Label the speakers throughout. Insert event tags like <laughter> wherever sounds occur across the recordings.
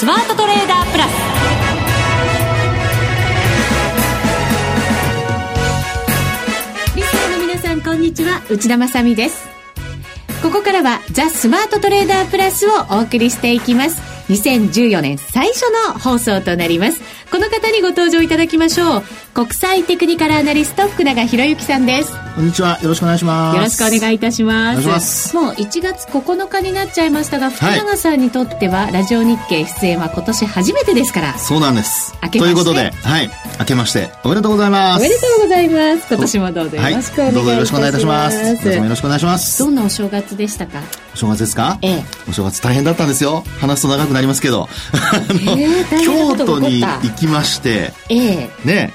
Speaker 1: スマートトレーダープラス。リスナーの皆さんこんにちは。内田まさです。ここからはザ・スマートトレーダープラスをお送りしていきます。2014年最初の放送となります。この方にご登場いただきましょう。国際テクニカルアナリスト福永博之さんです。
Speaker 2: こんにちは。よろしくお願いします。
Speaker 1: よろしくお願いいたします。
Speaker 2: ます。
Speaker 1: もう1月9日になっちゃいましたが福永さんにとっては、ラジオ日経出演は今年初めてですから。
Speaker 2: そうなんです。ということではい。明けましておめでとうございます。
Speaker 1: おめでとうございます。今年もどうぞよろしくお願いいたします、
Speaker 2: どうぞよろしくお願いいたします。どうぞ。よろしくお願いします。
Speaker 1: どんなお正月でしたか？
Speaker 2: お正月ですか？
Speaker 1: ええ。
Speaker 2: お正月大変だったんですよ。話すと長くなりますけど、
Speaker 1: ええ大変な <laughs>
Speaker 2: 京都に行きまして
Speaker 1: ええ。
Speaker 2: ね。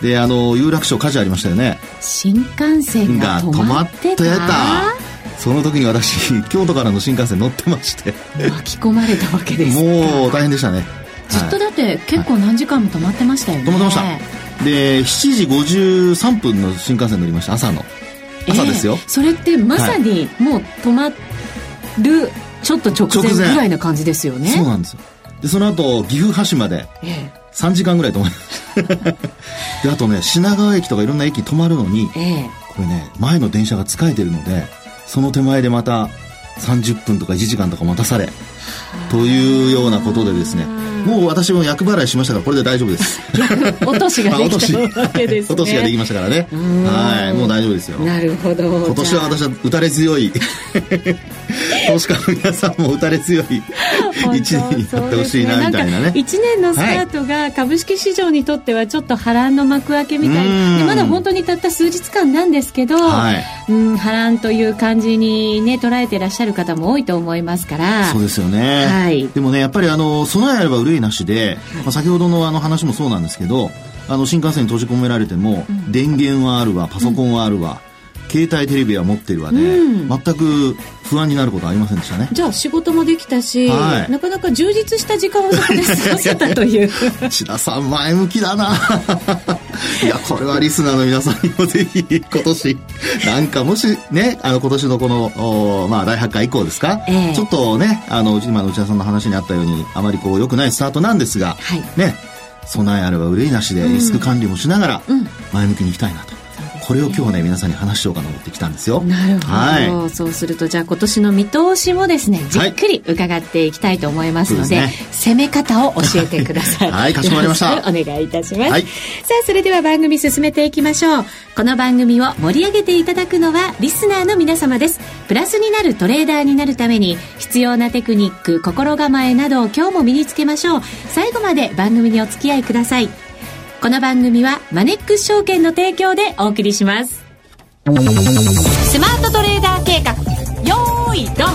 Speaker 2: であの有楽町火事ありましたよね。
Speaker 1: 新幹線が止まってた。
Speaker 2: その時に私 <laughs> 京都からの新幹線乗ってまして。
Speaker 1: 巻き込まれたわけですか。
Speaker 2: もう大変でしたね。はい
Speaker 1: ずっとだって結構何時間も止まってましたよね。
Speaker 2: 止まってました。で7時53分の新幹線乗りました。朝の。朝ですよ。
Speaker 1: ええそれってまさにもう止まるちょっと直前ぐらいな感じですよね。
Speaker 2: そうなんですよ。でその後岐阜羽島で
Speaker 1: え
Speaker 2: 3時間ぐらい止まり <laughs> であとね品川駅とかいろんな駅止まるのに
Speaker 1: ええ。え
Speaker 2: これね前の電車が使えてるのでその手前でまた30分とか1時間とか待たされというようなことでですね。もう私も厄払いしましたからこれで大丈夫です。
Speaker 1: 落としができたわけですね。
Speaker 2: 落としができましたからね。
Speaker 1: ん。
Speaker 2: はいもう大丈夫ですよ。
Speaker 1: なるほど。
Speaker 2: 今年は私は打たれ強い。<laughs> 投資家の皆さんも打たれ強い一年になってほしいなみたいなね。
Speaker 1: 1年のスタートが株式市場にとってはちょっと波乱の幕開けみたい
Speaker 2: うん。
Speaker 1: なでまだ本当にたった数日間なんですけど、
Speaker 2: はい。
Speaker 1: うん波乱という感じにね捉えてらっしゃる方も多いと思いますから。
Speaker 2: そうですよね、
Speaker 1: はい。
Speaker 2: でもねやっぱりあの備えあれば憂いなしで、まあ、先ほどのあの話もそうなんですけどあの新幹線に閉じ込められても、電源はあるわパソコンはあるわ、携帯テレビは持ってるわで、
Speaker 1: うん。
Speaker 2: 全く不安になることはありませんでしたね。
Speaker 1: じゃあ仕事もできたし、
Speaker 2: はい。
Speaker 1: なかなか充実した時間をそこで過ごせたと <laughs> いう
Speaker 2: 千田さん前向きだな。<laughs> いやこれはリスナーの皆さんにもぜひ今年なんかもしねあの今年のこのおまあ第8回以降ですか、
Speaker 1: ええ。
Speaker 2: ちょっとねあの今の内田さんの話にあったようにあまりこう良くないスタートなんですが、
Speaker 1: はい。
Speaker 2: ね備えあれば憂いなしでリスク管理もしながら
Speaker 1: うん。
Speaker 2: 前向きにいきたいなと、これを今日ね皆さんに話しようかなと思ってきたんですよ。
Speaker 1: なるほど、
Speaker 2: はい。
Speaker 1: そうするとじゃあ今年の見通しもですねじっくり伺っていきたいと思いますので,、
Speaker 2: そうですね。
Speaker 1: 攻め方を教えてください。
Speaker 2: はいかしこまりました。<laughs>
Speaker 1: お願いいたします、
Speaker 2: はい。
Speaker 1: さあそれでは番組進めていきましょう。この番組を盛り上げていただくのはリスナーの皆様です。プラスになるトレーダーになるために必要なテクニック心構えなどを今日も身につけましょう。最後まで番組にお付き合いくださいこの番組はマネックス証券の提供でお送りします。スマートトレーダー計画。よーいドン。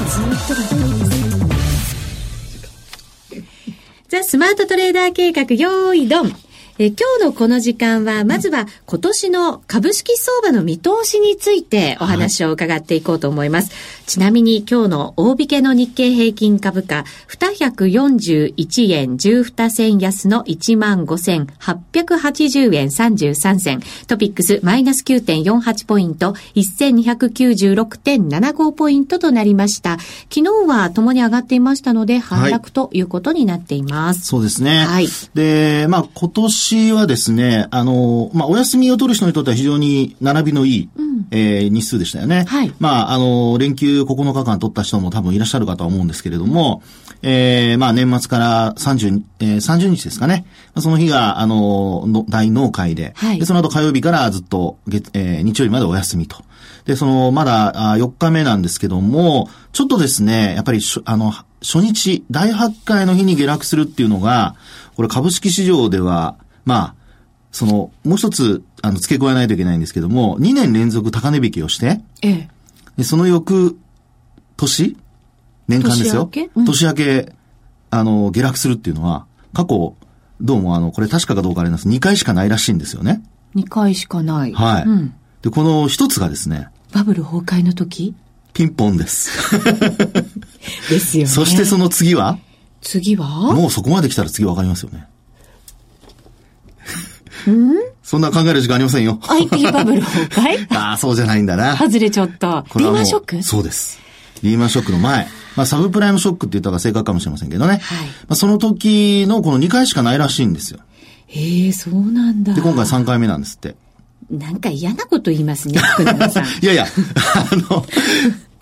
Speaker 1: ザ・スマートトレーダー計画よーいドン。え今日のこの時間は、まずは今年の株式相場の見通しについてお話を伺っていこうと思います。ちなみに今日の大引けの日経平均株価、241円12銭安の15,880円33銭。トピックスマイナス9.48ポイント、1296.75ポイントとなりました。昨日は共に上がっていましたので、反落ということになっています。
Speaker 2: そうですね。
Speaker 1: はい
Speaker 2: で、まあ、今年はですね、あの、まあ、お休みを取る人にとっては非常に並びのいい、えー日数でしたよね。
Speaker 1: はい
Speaker 2: まあ、あの、連休9日間取った人も多分いらっしゃるかとは思うんですけれども、えーまあ、年末から30、えー30日ですかね。まあその日が、あの、の大納会で、
Speaker 1: はい
Speaker 2: で、その後火曜日からずっと月、えー日曜日までお休みと。で、その、まだあ4日目なんですけども、ちょっとですね、やっぱりしょ、あの、初日、第8回の日に下落するっていうのが、これ株式市場では、まあ、その、もう一つ、あの、付け加えないといけないんですけども、2年連続高値引きをして、
Speaker 1: ええ。
Speaker 2: で、その翌年？年間ですよ。
Speaker 1: 年明け？うん
Speaker 2: 年明け、あの、下落するっていうのは、過去、どうもあの、これ確かかどうかあります。2回しかないらしいんですよね。
Speaker 1: 2回しかない。
Speaker 2: はい。
Speaker 1: うん。
Speaker 2: で、この一つがですね、
Speaker 1: バブル崩壊の時？
Speaker 2: ピンポンです。<laughs>
Speaker 1: ですよね。
Speaker 2: そしてその次は、
Speaker 1: 次は？
Speaker 2: もうそこまで来たら次わかりますよね。そんな考える時間ありませんよ。
Speaker 1: ?IT バブル崩壊？<laughs>
Speaker 2: ああ、そうじゃないんだな。
Speaker 1: 外れちょっと。リーマンショック？
Speaker 2: そうです。リーマンショックの前。まあ、サブプライムショックって言った方が正確かもしれませんけどね。
Speaker 1: はい。
Speaker 2: まあ、その時のこの2回しかないらしいんですよ。
Speaker 1: へえ、そうなんだ。
Speaker 2: で、今回3回目なんですって。
Speaker 1: なんか嫌なこと言いますね。<laughs>
Speaker 2: いやいや、あの、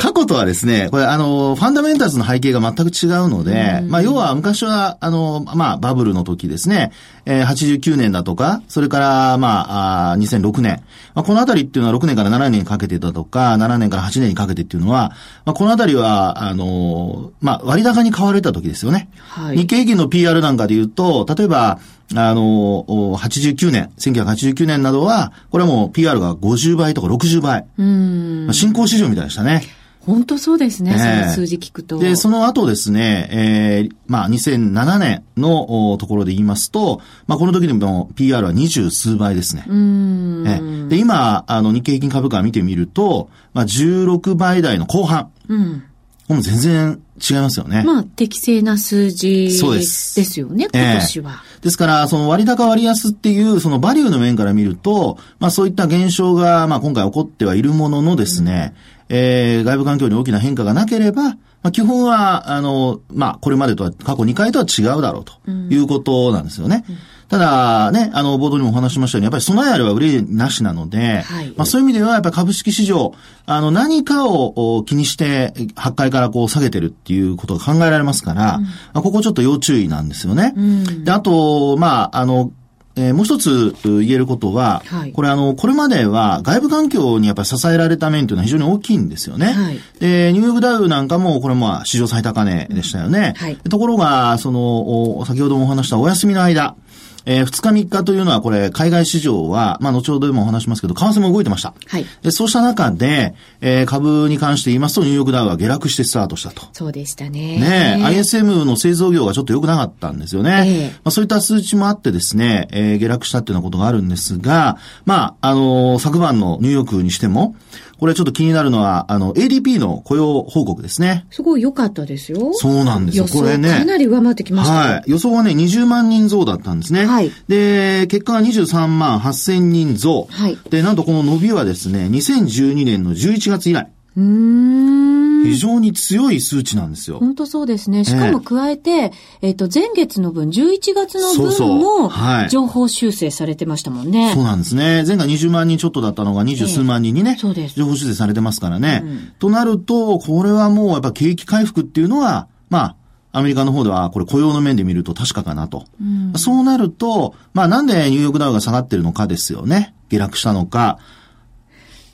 Speaker 2: 過去とはですね、これあの、ファンダメンタルズの背景が全く違うので、まあ要は昔は、あの、まあバブルの時ですね、えー、89年だとか、それからまあ、あ2006年、まあ、このあたりっていうのは6年から7年にかけてだとか、7年から8年にかけてっていうのは、まあこのあたりは、あの、まあ割高に買われた時ですよね。
Speaker 1: はい
Speaker 2: 日経平均の PR なんかで言うと、例えば、あの、お89年、1989年などは、これはもう PR が50倍とか60倍。
Speaker 1: うん。
Speaker 2: まあ新興市場みたいでしたね。
Speaker 1: 本当そうですね、
Speaker 2: ええ
Speaker 1: その数字聞くと。
Speaker 2: で、その後ですね、えー、まあ、2007年のおところで言いますと、まあ、この時でも PR は二十数倍ですね。
Speaker 1: うん。
Speaker 2: ええで、今、あの、日経平均株価を見てみると、まあ、16倍台の後半。
Speaker 1: うん。
Speaker 2: もう全然違いますよね。
Speaker 1: まあ、適正な数字
Speaker 2: そうで
Speaker 1: ですすよね、今年は。
Speaker 2: ですから、その割高割安っていう、そのバリューの面から見ると、まあそういった現象が、まあ今回起こってはいるもののですね、えー、外部環境に大きな変化がなければ、まあ基本は、あの、まあこれまでとは、過去2回とは違うだろうということなんですよね。ただね、あの、冒頭にもお話ししましたように、やっぱり備えあれば売れなしなので、
Speaker 1: はい
Speaker 2: まあそういう意味では、やっぱり株式市場、あの、何かをお気にして、8階からこう下げてるっていうことが考えられますから、まあここちょっと要注意なんですよね。
Speaker 1: うん。
Speaker 2: で、あと、まあ、あの、えーもう一つう言えることは、
Speaker 1: はい
Speaker 2: これあの、これまでは外部環境にやっぱり支えられた面というのは非常に大きいんですよね。
Speaker 1: はい
Speaker 2: で、ニューヨークダウなんかも、これまあ、史上最高値でしたよね。
Speaker 1: はい
Speaker 2: ところが、その、お先ほどもお話したお休みの間、えー、2日3日というのはこれ、海外市場は、まあ、後ほどでもお話しますけど、為替も動いてました。
Speaker 1: はい。
Speaker 2: でそうした中で、えー株に関して言いますと、ニューヨークダウは下落してスタートしたと。
Speaker 1: そうでしたね。
Speaker 2: ねえ、ISM の製造業がちょっと良くなかったんですよね。
Speaker 1: ええ
Speaker 2: まあ、そういった数値もあってですね、えー下落したっていうようなことがあるんですが、まあ、あのー昨晩のニューヨークにしても、これちょっと気になるのは、あの、ADP の雇用報告ですね。
Speaker 1: すごい良かったですよ。
Speaker 2: そうなんですよ。これね。
Speaker 1: かなり上回ってきましたよ。
Speaker 2: はい。予想はね、20万人増だったんですね。
Speaker 1: はい
Speaker 2: で、結果が23万8000人増。
Speaker 1: はい
Speaker 2: で、なんとこの伸びはですね、2012年の11月以来、
Speaker 1: うーん。
Speaker 2: 非常に強い数値なんですよ。
Speaker 1: 本当そうですね。しかも加えて、えっ、と、前月の分、11月の分も
Speaker 2: はい、
Speaker 1: 情報修正されてましたもんね。
Speaker 2: そうなんですね。前回20万人ちょっとだったのが20数万人にね、
Speaker 1: そうです
Speaker 2: 情報修正されてますからね。
Speaker 1: うん
Speaker 2: となると、これはもうやっぱ景気回復っていうのは、まあ、アメリカの方ではこれ雇用の面で見ると確かかなと。
Speaker 1: うん
Speaker 2: そうなると、まあなんでニューヨークダウが下がってるのかですよね。下落したのか。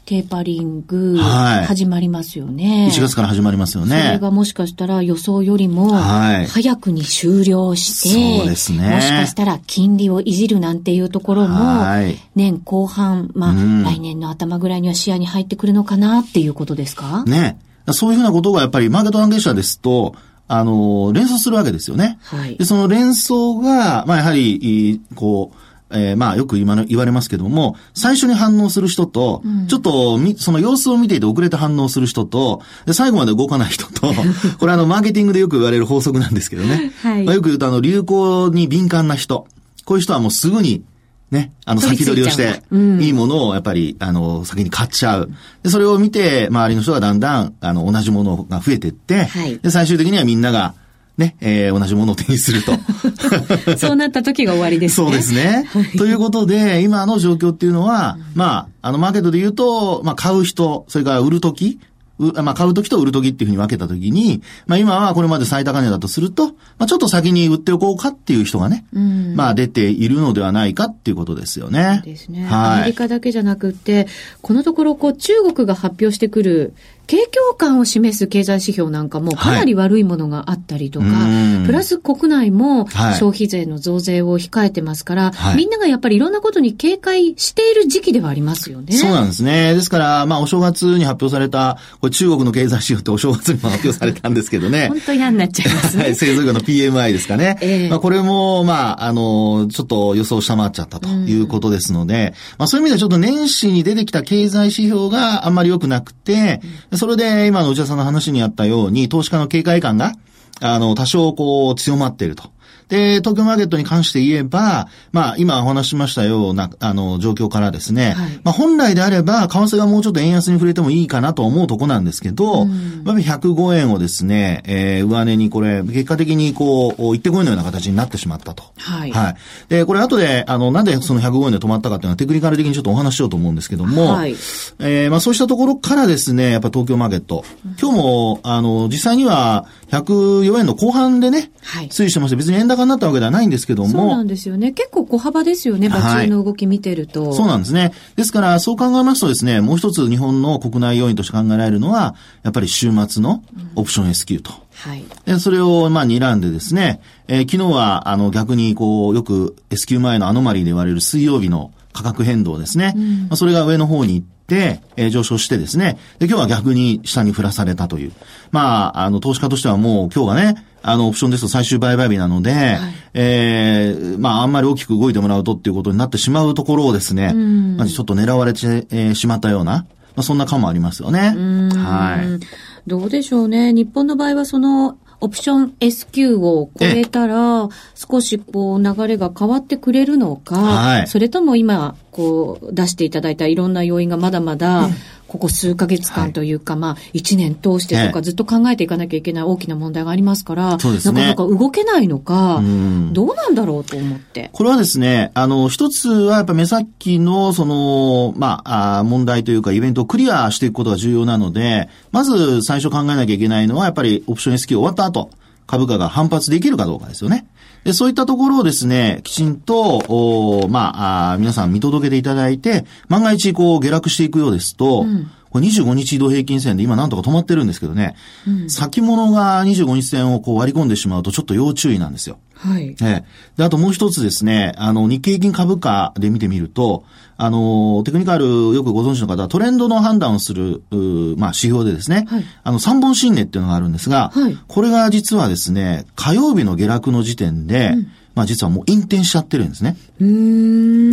Speaker 1: テーパリング、
Speaker 2: はい
Speaker 1: 始まりますよね。
Speaker 2: 1月から始まりますよ
Speaker 1: それ
Speaker 2: ね。
Speaker 1: がもしかしたら予想よりも、
Speaker 2: はい
Speaker 1: 早くに終了して、
Speaker 2: そうですね
Speaker 1: もしかしたら金利をいじるなんていうところも
Speaker 2: はい、
Speaker 1: 年後半、まあ、
Speaker 2: うん
Speaker 1: 来年の頭ぐらいには視野に入ってくるのかなっていうことですか？
Speaker 2: ね。そういうふうなことがやっぱりマーケット関係者ですと、あの、連想するわけですよね。
Speaker 1: はい
Speaker 2: で、。その連想が、まあやはり、いこう、えーまあよく今の言われますけども、最初に反応する人と、ちょっとみ、その様子を見ていて遅れて反応する人と、で最後まで動かない人と、<laughs> これあの、マーケティングでよく言われる法則なんですけどね。
Speaker 1: はい
Speaker 2: まあ、よく言うとあの、流行に敏感な人。こういう人はもうすぐに、ね、あの、先取りをしていいものをやっぱり、あの、先に買っちゃう。で、それを見て、周りの人がだんだん、あの、同じものが増えていって、
Speaker 1: はい
Speaker 2: で、最終的にはみんなが、ね、えー同じものを手にすると。<laughs>
Speaker 1: そうなった時が終わりですね。
Speaker 2: そうですね。ということで、今の状況っていうのは、まあ、あの、マーケットで言うと、まあ、買う人、それから売るとき、うまあ、買うときと売るときっていうふうに分けたときに、まあ、今はこれまで最高値だとすると、まあ、ちょっと先に売っておこうかっていう人がね、
Speaker 1: うん
Speaker 2: まあ、出ているのではないかっていうことですよね。
Speaker 1: ですね。ア
Speaker 2: はい。
Speaker 1: メリカだけじゃなくって、このところこう中国が発表してくる景況感を示す経済指標なんかもかなり悪いものがあったりとか、
Speaker 2: うん
Speaker 1: プラス国内も
Speaker 2: はい
Speaker 1: 消費税の増税を控えてますから、
Speaker 2: はい
Speaker 1: みんながやっぱりいろんなことに警戒している時期ではありますよね。
Speaker 2: そうなんですね。ですから、まあ、お正月に発表された、これ中国の経済指標ってお正月にも発表されたんですけどね。<laughs>
Speaker 1: 本当嫌になっちゃいます
Speaker 2: はい、
Speaker 1: ね。
Speaker 2: 製造業の PMI ですかね。
Speaker 1: ええ
Speaker 2: まあ、これも、まあ、あの、ちょっと予想を下回っちゃったということですので、まあ、そういう意味ではちょっと年始に出てきた経済指標があんまり良くなくて、それで今の内田さんの話にあったように、投資家の警戒感が、あの、多少こう強まっていると。で、東京マーケットに関して言えば、まあ、今お話ししましたような、あの、状況からですね、はい、まあ、本来であれば、為替がもうちょっと円安に触れてもいいかなと思うとこなんですけど、うん、まあ、105円をですね、えー、上値にこれ、結果的にこう、行ってこいのような形になってしまったと。はい。はい。で、これ後で、あの、なんでその105円で止まったかっていうのはテクニカル的にちょっとお話しようと思うんですけども、はい。えー、まあ、そうしたところからですね、やっぱ東京マーケット、今日も、あの、実際には、104円の後半でね、はい、推移してまして、別に円高になったわけではないんですけども。そう
Speaker 1: なんですよね。結構小幅ですよね、バチの動き見てると、
Speaker 2: はい、そうなんですね。ですから、そう考えますとですね、もう一つ日本の国内要因として考えられるのは、やっぱり週末のオプション S q と。はい。で、それを、まあ、睨んでですね、えー、昨日は、あの、逆に、こう、よく S q 前のアノマリーで言われる水曜日の価格変動ですね。うん、まあ、それが上の方に行って、えー、上昇してですね。で、今日は逆に下に降らされたという。まあ、あの、投資家としてはもう今日がね、あの、オプションですと最終売買日なので、はい、えー、まあ、あんまり大きく動いてもらうとっていうことになってしまうところをですね、まずちょっと狙われて、えー、しまったような、まあ、そんな感もありますよね。はい。
Speaker 1: どうでしょうね。日本の場合はその、オプション S q を超えたら、少しこう流れが変わってくれるのか、はい、それとも今、こう出していただいたいろんな要因がまだまだ、ここ数ヶ月間というか、はい、まあ、一年通してとかずっと考えていかなきゃいけない大きな問題がありますから、そうですね、なかなか動けないのか、どうなんだろうと思って。
Speaker 2: これはですね、あの、一つはやっぱ目先の、その、まあ、あ問題というかイベントをクリアしていくことが重要なので、まず最初考えなきゃいけないのは、やっぱりオプション S q 終わった後、株価が反発できるかどうかですよね。で、そういったところをですね、きちんと、おまああ、皆さん見届けていただいて、万が一こう下落していくようですと、うん。これ25日移動平均線で今なんとか止まってるんですけどね、うん、先物が25日線をこう割り込んでしまうとちょっと要注意なんですよ。はい。ええ。で、あともう一つですね、あの、日経平均株価で見てみると、あの、テクニカルよくご存知の方はトレンドの判断をする、まあ、指標でですね、はい、あの、三本新値っていうのがあるんですが、はい、これが実はですね、火曜日の下落の時点で、うんまあ実はもう引転しちゃってるんですね。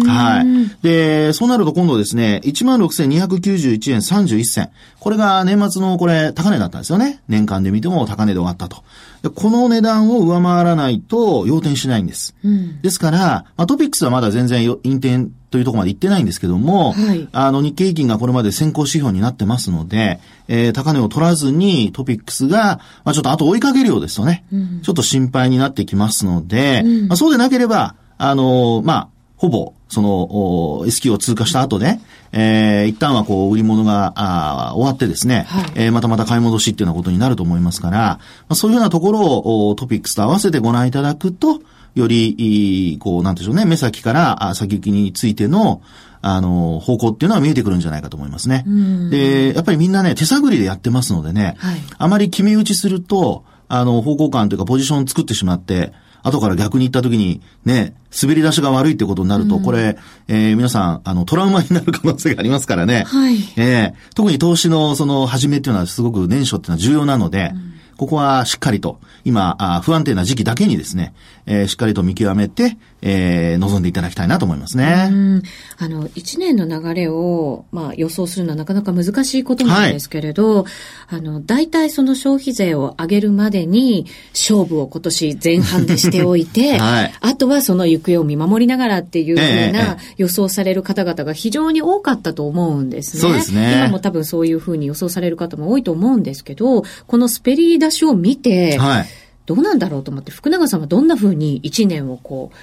Speaker 2: はい。で、そうなると今度ですね、16,291円31銭。これが年末のこれ高値だったんですよね。年間で見ても高値で終わったと。この値段を上回らないと要点しないんです。うん、ですから、まあ、トピックスはまだ全然引転というところまで行ってないんですけども、はい、あの日経平均がこれまで先行指標になってますので、えー、高値を取らずにトピックスが、まあ、ちょっと後追いかけるようですとね、うん、ちょっと心配になってきますので、うん、まあ、そうでなければ、あのー、まあ、ほぼ、その、S q を通過した後で、えー、一旦はこう、売り物が、あ終わってですね、はい、えー、またまた買い戻しっていうようなことになると思いますから、まあ、そういうようなところをトピックスと合わせてご覧いただくと、より、こう、なんでしょうね、目先から先行きについての、あの、方向っていうのは見えてくるんじゃないかと思いますね。で、やっぱりみんなね、手探りでやってますのでね、はい、あまり決め打ちすると、あの、方向感というかポジションを作ってしまって、後から逆に行った時に、ね、滑り出しが悪いってことになると、うん、これ、えー、皆さん、あの、トラウマになる可能性がありますからね。はい。えー、特に投資のその始めっていうのはすごく年初っていうのは重要なので、うんここはしっかりと、今、あ不安定な時期だけにですね、えー、しっかりと見極めて、えー、望んでいただきたいなと思いますね。
Speaker 1: あの、一年の流れを、まあ、予想するのはなかなか難しいことなんですけれど、はい、あの、大体その消費税を上げるまでに、勝負を今年前半でしておいて、<laughs> はい、あとはその行方を見守りながらっていうふうな予想される方々が非常に多かったと思うんですね。そうですね。今も多分そういうふうに予想される方も多いと思うんですけど、このスペリー出しを見て、はい、どうなんだろうと思って、福永さんはどんなふうに一年をこう、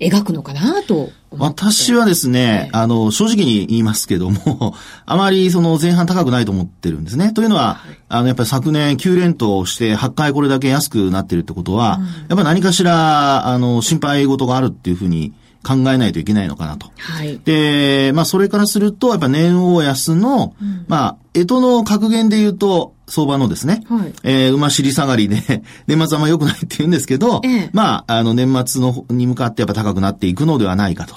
Speaker 1: 描くのかなと。
Speaker 2: 私はですね、あの、正直に言いますけども、<laughs> あまりその前半高くないと思ってるんですね。というのは、はい、あの、やっぱり昨年9連投して8回これだけ安くなってるってことは、うん、やっぱり何かしら、あの、心配事があるっていうふうに考えないといけないのかなと。はい。で、まあ、それからすると、やっぱ年王安の、うん、まあ、江戸の格言で言うと、相場のですね、はい、えー、馬尻下がりで、<laughs> 年末あんま良くないって言うんですけど、ええ、まあ、あの、年末のに向かってやっぱ高くなっていくのではないかと。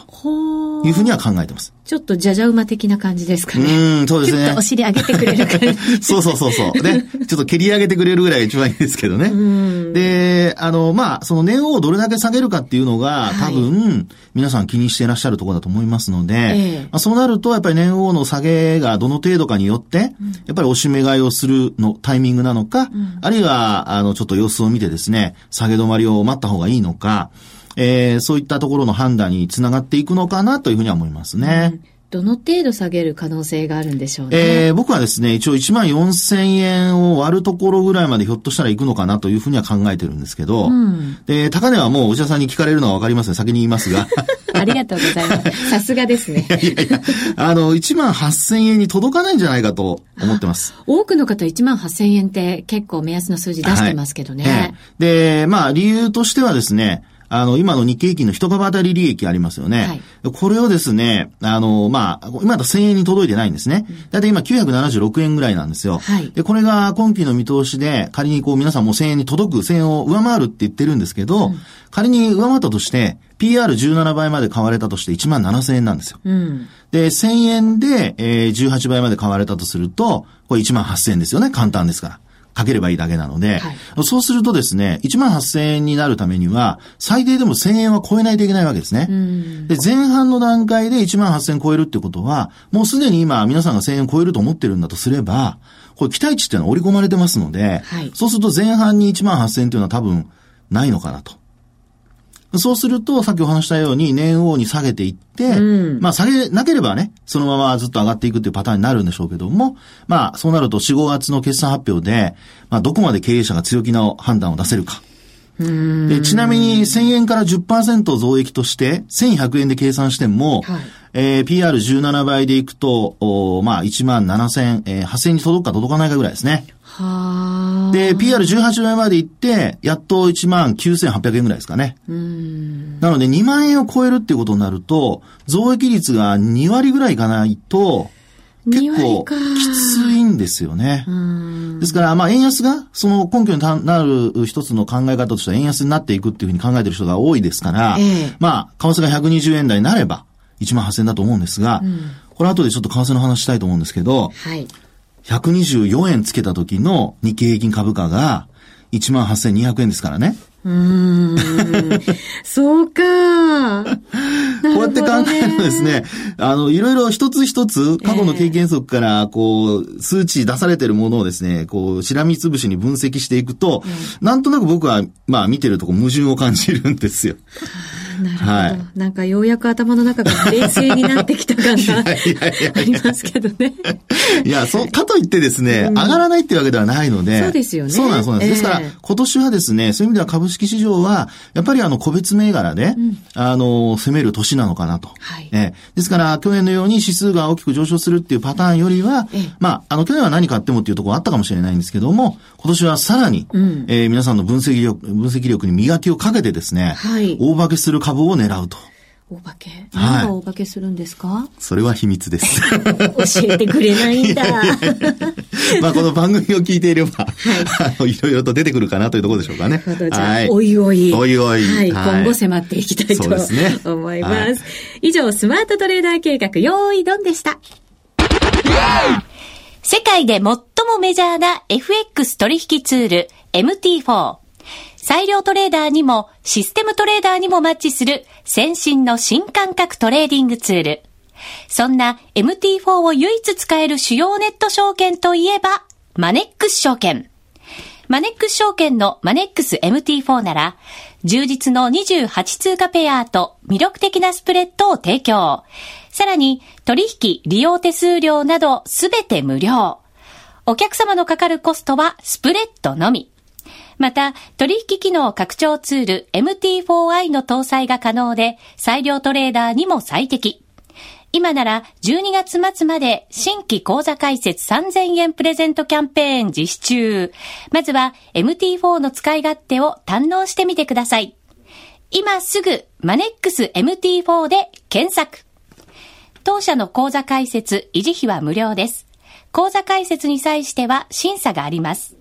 Speaker 2: いうふうには考えてます。
Speaker 1: ちょっとじゃじゃ馬的な感じですかね。
Speaker 2: うん、そうですね。
Speaker 1: ちょっとお尻上げてくれる感じ。<laughs>
Speaker 2: そうそうそうそう。ね。ちょっと蹴り上げてくれるぐらいが一番いいですけどね。で、あの、まあ、その年をどれだけ下げるかっていうのが、多分、皆さん気にしていらっしゃるところだと思いますので、ええ、まあ、そうなると、やっぱり年王の下げがどの程度かによって、やっぱりおしめ買いをするのタイミングなのか、うん、あるいは、あの、ちょっと様子を見てですね、下げ止まりを待った方がいいのか、えー、そういったところの判断につながっていくのかなというふうには思いますね。うん
Speaker 1: どの程度下げる可能性があるんでしょうね。
Speaker 2: えー、僕はですね、一応1万4000円を割るところぐらいまでひょっとしたら行くのかなというふうには考えてるんですけど、うん、で、高値はもう内田さんに聞かれるのはわかりますね。先に言いますが。
Speaker 1: ありがとうございます。さすがですね。<laughs> いやいやいや、
Speaker 2: あの、1万8000円に届かないんじゃないかと思ってます。
Speaker 1: 多くの方1万8000円って結構目安の数字出してますけどね。はい
Speaker 2: で、まあ理由としてはですね、あの、今の日経平均の一株当たり利益ありますよね。はい、これをですね、あの、まあ、今だと1000円に届いてないんですね。だいたい今976円ぐらいなんですよ。はい、で、これが今期の見通しで、仮にこう皆さんも1000円に届く、1000円を上回るって言ってるんですけど、うん、仮に上回ったとして、PR17 倍まで買われたとして1万7000円なんですよ。うん、で、1000円で、えー、18倍まで買われたとすると、これ1万8000円ですよね。簡単ですから。かければいいだけなので、はい、そうするとですね、1万8000円になるためには、最低でも1000円は超えないといけないわけですね。で、前半の段階で1万8000円超えるってことは、もうすでに今皆さんが1000円超えると思ってるんだとすれば、これ期待値っていうのは織り込まれてますので、はい、そうすると前半に1万8000円というのは多分ないのかなと。そうすると、さっきお話したように、年王に下げていって、うん、まあ下げなければね、そのままずっと上がっていくっていうパターンになるんでしょうけども、まあそうなると4、5月の決算発表で、まあどこまで経営者が強気な判断を出せるか。でちなみに1000円から10%増益として1100円で計算しても、はいえー、PR17 倍でいくと、おまあ、1万7000、えー、8000に届くか届かないかぐらいですね。はで、PR18 倍までいって、やっと1万9800円ぐらいですかね。なので、2万円を超えるっていうことになると、増益率が2割ぐらいいかないと、結構きついんですよね。ですから、まあ、円安が、その根拠になる一つの考え方としては円安になっていくっていうふうに考えてる人が多いですから、ええ、まあ、為替が120円台になれば、1万8000円だと思うんですが、うん、これ後でちょっと為替の話したいと思うんですけど、はい、124円つけた時の日経平均株価が1万8200円ですからね。
Speaker 1: うん。そうか。<laughs> こ
Speaker 2: うやって考えるとですね、あの、いろいろ一つ一つ過去の経験則から、こう、数値出されてるものをですね、こう、しらみつぶしに分析していくと、なんとなく僕は、まあ見てるとこ矛盾を感じるんですよ。
Speaker 1: なるほど。はい、なんかようやく頭の中が冷静になってきた感が <laughs> ありますけどね。
Speaker 2: いや、そう、かといってですね、うん、上がらないっていうわけではないので。
Speaker 1: そうですよね。
Speaker 2: そうなんです、そうなんです。ですから、今年はですね、そういう意味では株式市場は、やっぱりあの、個別銘柄で、うん、あの、攻める年なのかなと。はい。えですから、去年のように指数が大きく上昇するっていうパターンよりは、まあ、あの、去年は何かあってもっていうところあったかもしれないんですけども、今年はさらに、うん、えー、皆さんの分析力、分析力に磨きをかけてですね、はい、大化けする株を狙うと。
Speaker 1: 大化け？何が大化けするんですか、はい、
Speaker 2: それは秘密です。
Speaker 1: 教えてくれないんだ。<laughs>
Speaker 2: まあこの番組を聞いていれば、はい、いろいろと出てくるかなというところでしょうかね。
Speaker 1: なるほど。じゃあ、はい、おいおい。
Speaker 2: おいおい。
Speaker 1: はい。今後迫っていきたいと、ね、思います。はい、以上、スマートトレーダー計画、用意ドンでした。世界で最もメジャーな FX 取引ツール MT4。裁量トレーダーにもシステムトレーダーにもマッチする先進の新感覚トレーディングツール。そんな MT4 を唯一使える主要ネット証券といえば、マネックス証券。マネックス証券のマネックス MT4 なら、充実の28通貨ペアと魅力的なスプレッドを提供。さらに、取引、利用手数料などすべて無料。お客様のかかるコストはスプレッドのみ。また、取引機能拡張ツール MT4i の搭載が可能で、裁量トレーダーにも最適。今なら12月末まで新規講座開設3000円プレゼントキャンペーン実施中。まずは MT4 の使い勝手を堪能してみてください。今すぐマネックス MT4 で検索。当社の講座開設、維持費は無料です。講座開設に際しては審査があります。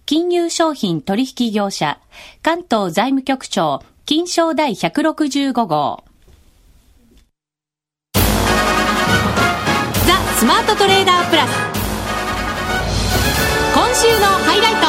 Speaker 1: 金融商品取引業者、関東財務局長、金賞第165号。ザ・スマートトレーダープラス。今週のハイライト。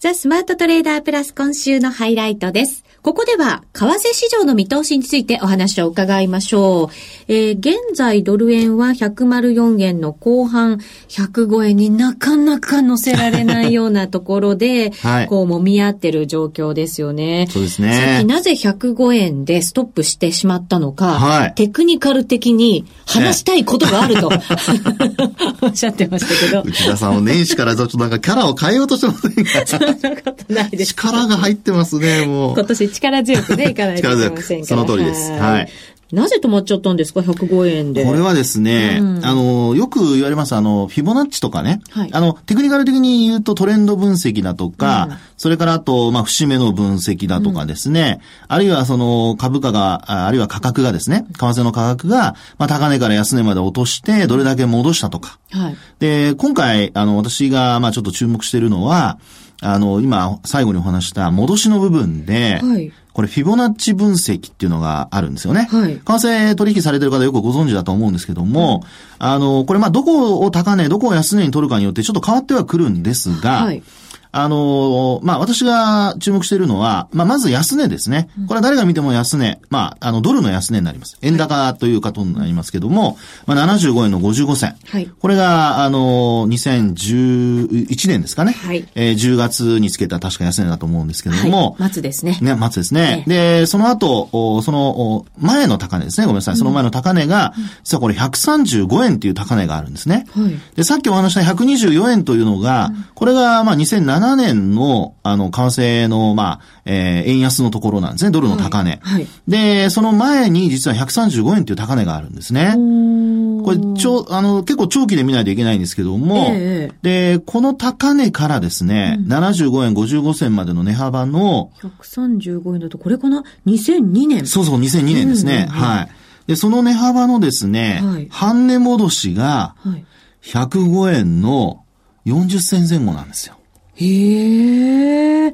Speaker 1: ザ・スマートトレーダープラス今週のハイライトです。ここでは、為替市場の見通しについてお話を伺いましょう。えー、現在ドル円は104円の後半、105円になかなか乗せられないようなところで、<laughs> はい、こう揉み合ってる状況ですよね。
Speaker 2: そうですね。
Speaker 1: さっきなぜ105円でストップしてしまったのか、はい、テクニカル的に話したいことがあると、<laughs> <laughs> おっしゃってましたけど。
Speaker 2: 内田さんは年始からちょっとなんかキャラを変えようとしてませんか？
Speaker 1: そんなことないです。
Speaker 2: 力が入ってますね、も
Speaker 1: う。今年力強くね、いかないといけません
Speaker 2: から。その通りです。はい。
Speaker 1: なぜ止まっちゃったんですか ?105 円で。
Speaker 2: これはですね、うん、あの、よく言われます、あの、フィボナッチとかね。はい、あの、テクニカル的に言うとトレンド分析だとか、うん、それからあと、まあ、節目の分析だとかですね、うん、あるいはその、株価が、あるいは価格がですね、為替の価格が、まあ、高値から安値まで落として、どれだけ戻したとか。はい、で、今回、あの、私が、まあ、ちょっと注目しているのは、あの、今、最後にお話した戻しの部分で、はい、これ、フィボナッチ分析っていうのがあるんですよね。はい。為替取引されてる方よくご存知だと思うんですけども、あの、これ、まあ、どこを高値、どこを安値に取るかによってちょっと変わってはくるんですが、はい。あの、まあ、私が注目しているのは、まあ、まず安値ですね。これは誰が見ても安値。まあ、あの、ドルの安値になります。円高ということになりますけども、まあ、75円の55銭。はい。これが、あの、2011年ですかね。はい。えー、10月につけた確か安値だと思うんですけども。
Speaker 1: はい、末ですね。
Speaker 2: ね、末ですね。で、その後、その、前の高値ですね。ごめんなさい。その前の高値が、実はこれ135円という高値があるんですね。はい。で、さっきお話した124円というのが、これが、まあ、2007 7年の、あの、為替の、まあ、えー、円安のところなんですね。ドルの高値。はいはい、で、その前に実は135円という高値があるんですね。これ、ちょ、あの、結構長期で見ないといけないんですけども、えー、で、この高値からですね、うん、75円55銭までの値幅の、
Speaker 1: 135円だと、これかな ?2002 年。
Speaker 2: そうそう、2002年ですね。うん、はい。で、その値幅のですね、はい、半値戻しが、105円の40銭前後なんですよ。
Speaker 1: へえ。あ、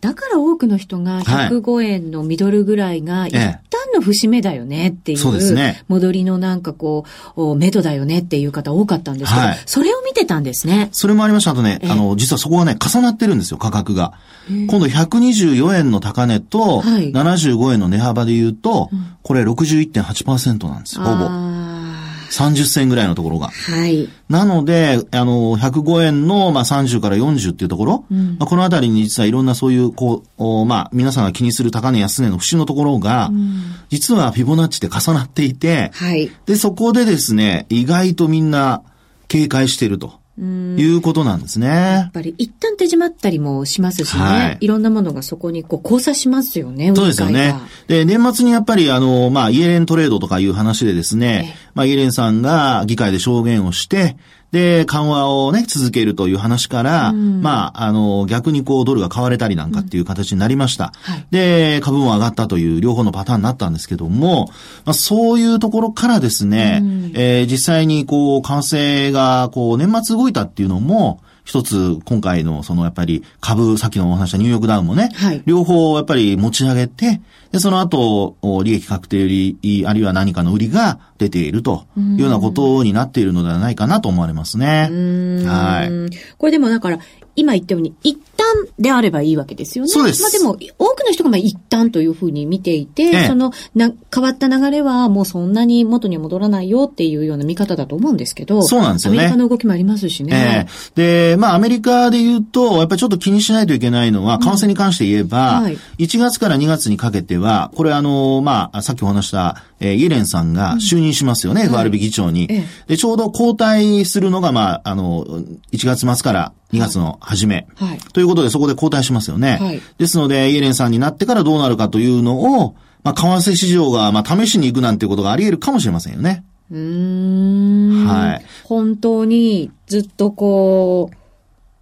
Speaker 1: だから多くの人が105円のミドルぐらいが一旦の節目だよねっていう、そうですね。戻りのなんかこう、目処だよねっていう方多かったんですけど、はい、それを見てたんですね。
Speaker 2: それもありました。あとね、あの、実はそこがね、重なってるんですよ、価格が。今度124円の高値と、75円の値幅で言うと、これ61.8%なんですよ、ほぼ。30銭ぐらいのところが。はい。なので、あの、105円の、まあ、30から40っていうところ、うん、まあ、このあたりに実はいろんなそういう、こう、まあ、皆さんが気にする高値安値の節のところが、うん、実はフィボナッチで重なっていて、はい。で、そこでですね、意外とみんな警戒してると。いうことなんですね。や
Speaker 1: っぱり一旦手締まったりもしますしね。はい。いろんなものがそこにこう交差しますよね。
Speaker 2: そうですよね。で、年末にやっぱりあの、まあ、イエレントレードとかいう話でですね、まあ、イエレンさんが議会で証言をして、で、緩和をね、続けるという話から、うん、まあ、あの、逆にこう、ドルが買われたりなんかっていう形になりました。うんはい、で、株も上がったという両方のパターンになったんですけども、まあ、そういうところからですね、うん、えー、実際にこう、為替がこう、年末動いたっていうのも、一つ、今回の、その、やっぱり、株、さっきのお話したニューヨークダウンもね、はい、両方、やっぱり持ち上げて、で、その後、利益確定売り、あるいは何かの売りが出ているというようなことになっているのではないかなと思われますね。はい。
Speaker 1: これでもだから、今言ったように、一旦であればいいわけですよね。
Speaker 2: そうです。
Speaker 1: まあでも、多くの人がまあ一旦というふうに見ていて、ええ、そのな、変わった流れはもうそんなに元に戻らないよっていうような見方だと思うんですけど、
Speaker 2: そうなんですよね。
Speaker 1: アメリカの動きもありますしね。
Speaker 2: ええ、で、まあアメリカで言うと、やっぱりちょっと気にしないといけないのは、為替に関して言えば、うんはい、1月から2月にかけては、これあの、まあ、さっきお話した、えー、イエレンさんが就任しますよね、うん、FRB 議長に、はい、で、ちょうど交代するのが、まあ、あの、1月末から2月の初め。
Speaker 1: はい
Speaker 2: ということでそこで交代しますよね。
Speaker 1: はい
Speaker 2: ですので、イエレンさんになってからどうなるかというのを、まあ、為替市場が、まあ、試しに行くなんていうことがあり得るかもしれませんよね。
Speaker 1: うーん。
Speaker 2: はい。
Speaker 1: 本当にずっとこう、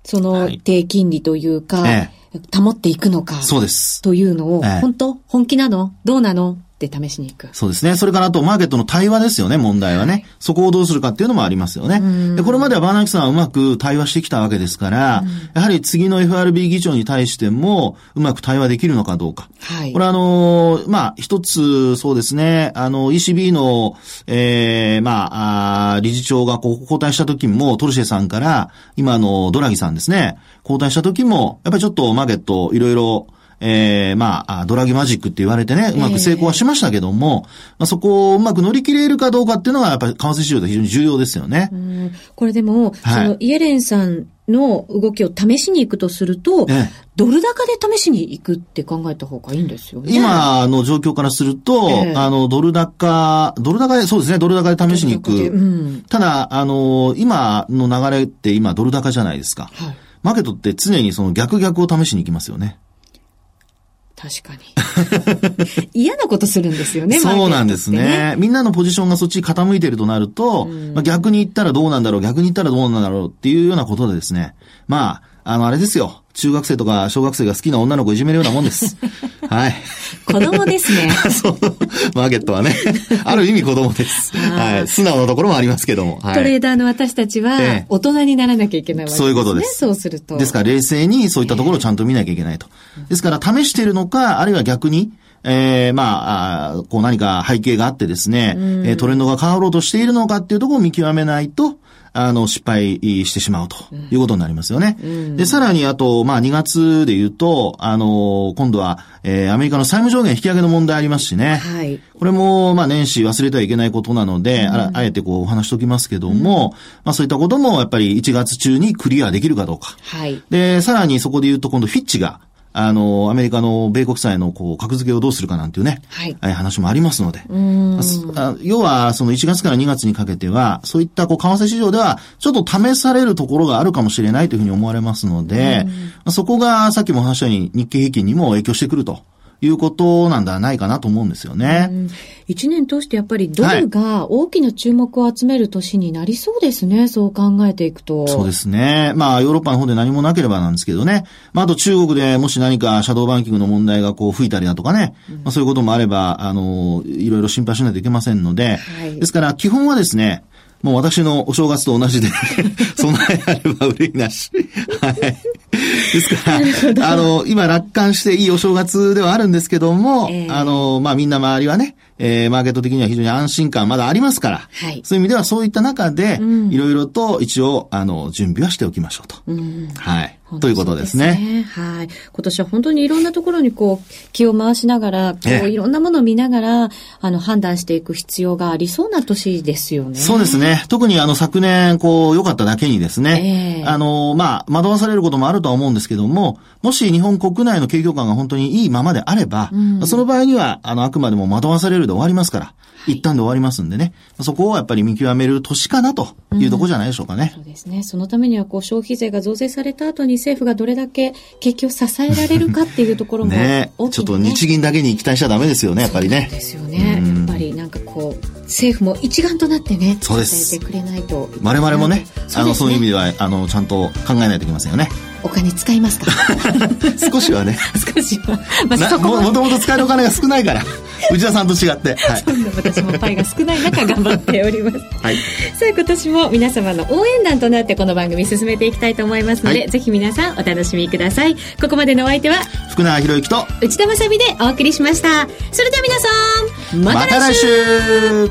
Speaker 1: その
Speaker 2: はい
Speaker 1: 低金利というか、
Speaker 2: え
Speaker 1: 保っていくのか、
Speaker 2: そうです。
Speaker 1: というのを、
Speaker 2: ええ。
Speaker 1: 本当？本気なの？どうなの？って試しに行く。
Speaker 2: そうですね。それからあと、マーケットの対話ですよね、問題はね。そこをどうするかっていうのもありますよね。で、これまではバーナンキさんはうまく対話してきたわけですから、やはり次の FRB 議長に対しても、うまく対話できるのかどうか。
Speaker 1: はい。
Speaker 2: これはあのーまあ、一つ、そうですね、あの、ECB の、ええまあ、あー理事長がこう交代した時も、トルシェさんから、今のドラギさんですね、交代した時も、やっぱりちょっとマーケット、いろいろ、ええまああ、ドラギマジックって言われてね、うまく成功はしましたけども、まあ、そこをうまく乗り切れるかどうかっていうのが、やっぱり為替市場で非常に重要ですよね。
Speaker 1: うんこれでも、
Speaker 2: はい
Speaker 1: そのイエレンさんの動きを試しに行くとすると、
Speaker 2: ええ
Speaker 1: ドル高で試しに行くって考えた方がいいんですよね。
Speaker 2: 今の状況からすると、
Speaker 1: ええ
Speaker 2: あの、ドル高、ドル高で、そうですね、ドル高で試しに行く。
Speaker 1: うん
Speaker 2: ただ、あの、今の流れって今ドル高じゃないですか。
Speaker 1: はい。
Speaker 2: マーケットって常にその逆逆を試しに行きますよね。
Speaker 1: 確かに。<laughs> 嫌なことするんですよね、<laughs>
Speaker 2: そうなんです
Speaker 1: マーケットって
Speaker 2: ね。みんなのポジションがそっちに傾いてるとなると、まあ、逆に言ったらどうなんだろう、逆に言ったらどうなんだろうっていうようなことでですね。まあ、あの、あれですよ。中学生とか小学生が好きな女の子をいじめるようなもんです。<laughs> はい。
Speaker 1: 子供ですね。<laughs>
Speaker 2: そう、マーケットはね。<laughs> ある意味子供です。はい。素直なところもありますけども。はい。
Speaker 1: トレーダーの私たちは
Speaker 2: ええ、
Speaker 1: 大人にならなきゃいけないわけですね。
Speaker 2: そういうことです
Speaker 1: そうすると。
Speaker 2: ですから冷静にそういったところをちゃんと見なきゃいけないと。ですから試しているのか、あるいは逆に、えー、まあ、こう何か背景があってですね、えートレンドが変わろうとしているのかっていうところを見極めないと、あの、失敗してしまうということになりますよね。で、さらにあと、まあ2月で言うと、あの、今度は、えーアメリカの債務上限引き上げの問題ありますしね。
Speaker 1: はい。
Speaker 2: これも、まあ年始忘れてはいけないことなので、あらあえてこうお話しておきますけども、まあそういったこともやっぱり1月中にクリアできるかどうか。
Speaker 1: はい。
Speaker 2: で、さらにそこで言うと今度フィッチが、あの、アメリカの米国債のこう格付けをどうするかなんていうね、
Speaker 1: はい。
Speaker 2: えー話もありますので。要は、その1月から2月にかけては、そういったこう、為替市場では、ちょっと試されるところがあるかもしれないというふうに思われますので、まあそこがさっきも話したように日経平均にも影響してくるということなんではないかなと思うんですよね。
Speaker 1: 一年通してやっぱりドルが大きな注目を集める年になりそうですね。そう考えていくと。
Speaker 2: そうですね。まあ、ヨーロッパの方で何もなければなんですけどね。まあ、あと中国でもし何かシャドーバンキングの問題がこう吹いたりだとかね。まあ、そういうこともあれば、あの、いろいろ心配しないといけませんので。
Speaker 1: はい
Speaker 2: ですから、基本はですね、もう私のお正月と同じで、備えあれば憂いなし。はい。ですから、あの、今楽観していいお正月ではあるんですけども、
Speaker 1: ええ
Speaker 2: あの、まあ、みんな周りはね、えーマーケット的には非常に安心感まだありますから、
Speaker 1: はい
Speaker 2: そういう意味ではそういった中で、
Speaker 1: うん
Speaker 2: いろいろと一応、あの、準備はしておきましょうと。
Speaker 1: うん
Speaker 2: はい。ということですね。
Speaker 1: そうはい。今年は本当にいろんなところにこう、気を回しながら、こ
Speaker 2: ええ
Speaker 1: う、いろんなものを見ながら、あの、判断していく必要がありそうな年ですよね。
Speaker 2: そうですね。特にあの昨年、こう、良かっただけにですね。
Speaker 1: ええ
Speaker 2: あの、まあ、惑わされることもあるとは思うんですけども、もし日本国内の景況感が本当にいいままであれば、
Speaker 1: うん
Speaker 2: その場合には、あの、あくまでも惑わされるで終わりますから、一旦で終わりますんでね。そこをやっぱり見極める年かなというところじゃないでしょうかね。
Speaker 1: そうですね。そのためには、こう、消費税が増税された後に政府がどれだけ景気を支えられるかっていうところも
Speaker 2: ね
Speaker 1: 大きな
Speaker 2: ちょっと日銀だけに期待しちゃダメですよね、やっぱりね。
Speaker 1: ですよね。
Speaker 2: うん
Speaker 1: やっぱりなんかこう、政府も一丸となってね、
Speaker 2: そうです
Speaker 1: 支えてくれないと。
Speaker 2: 我々もね、あの、そういう意味
Speaker 1: で
Speaker 2: では、あの、ちゃんと考えないといけませんよね。
Speaker 1: お金使いますか？<laughs>
Speaker 2: 少しはね。<laughs>
Speaker 1: 少しは。まあ、
Speaker 2: ももともと使えるお金が少ないから。<laughs> 内田さんと違って。はい。
Speaker 1: そんな私もパイが少ない中頑張っております。
Speaker 2: はい。
Speaker 1: さあ今年も皆様の応援団となってこの番組進めていきたいと思いますので、
Speaker 2: はい
Speaker 1: ぜひ皆さんお楽しみください。ここまでのお相手は
Speaker 2: 福永博之と、
Speaker 1: 内田まさみでお送りしました。それでは皆さん、また来週
Speaker 2: また来週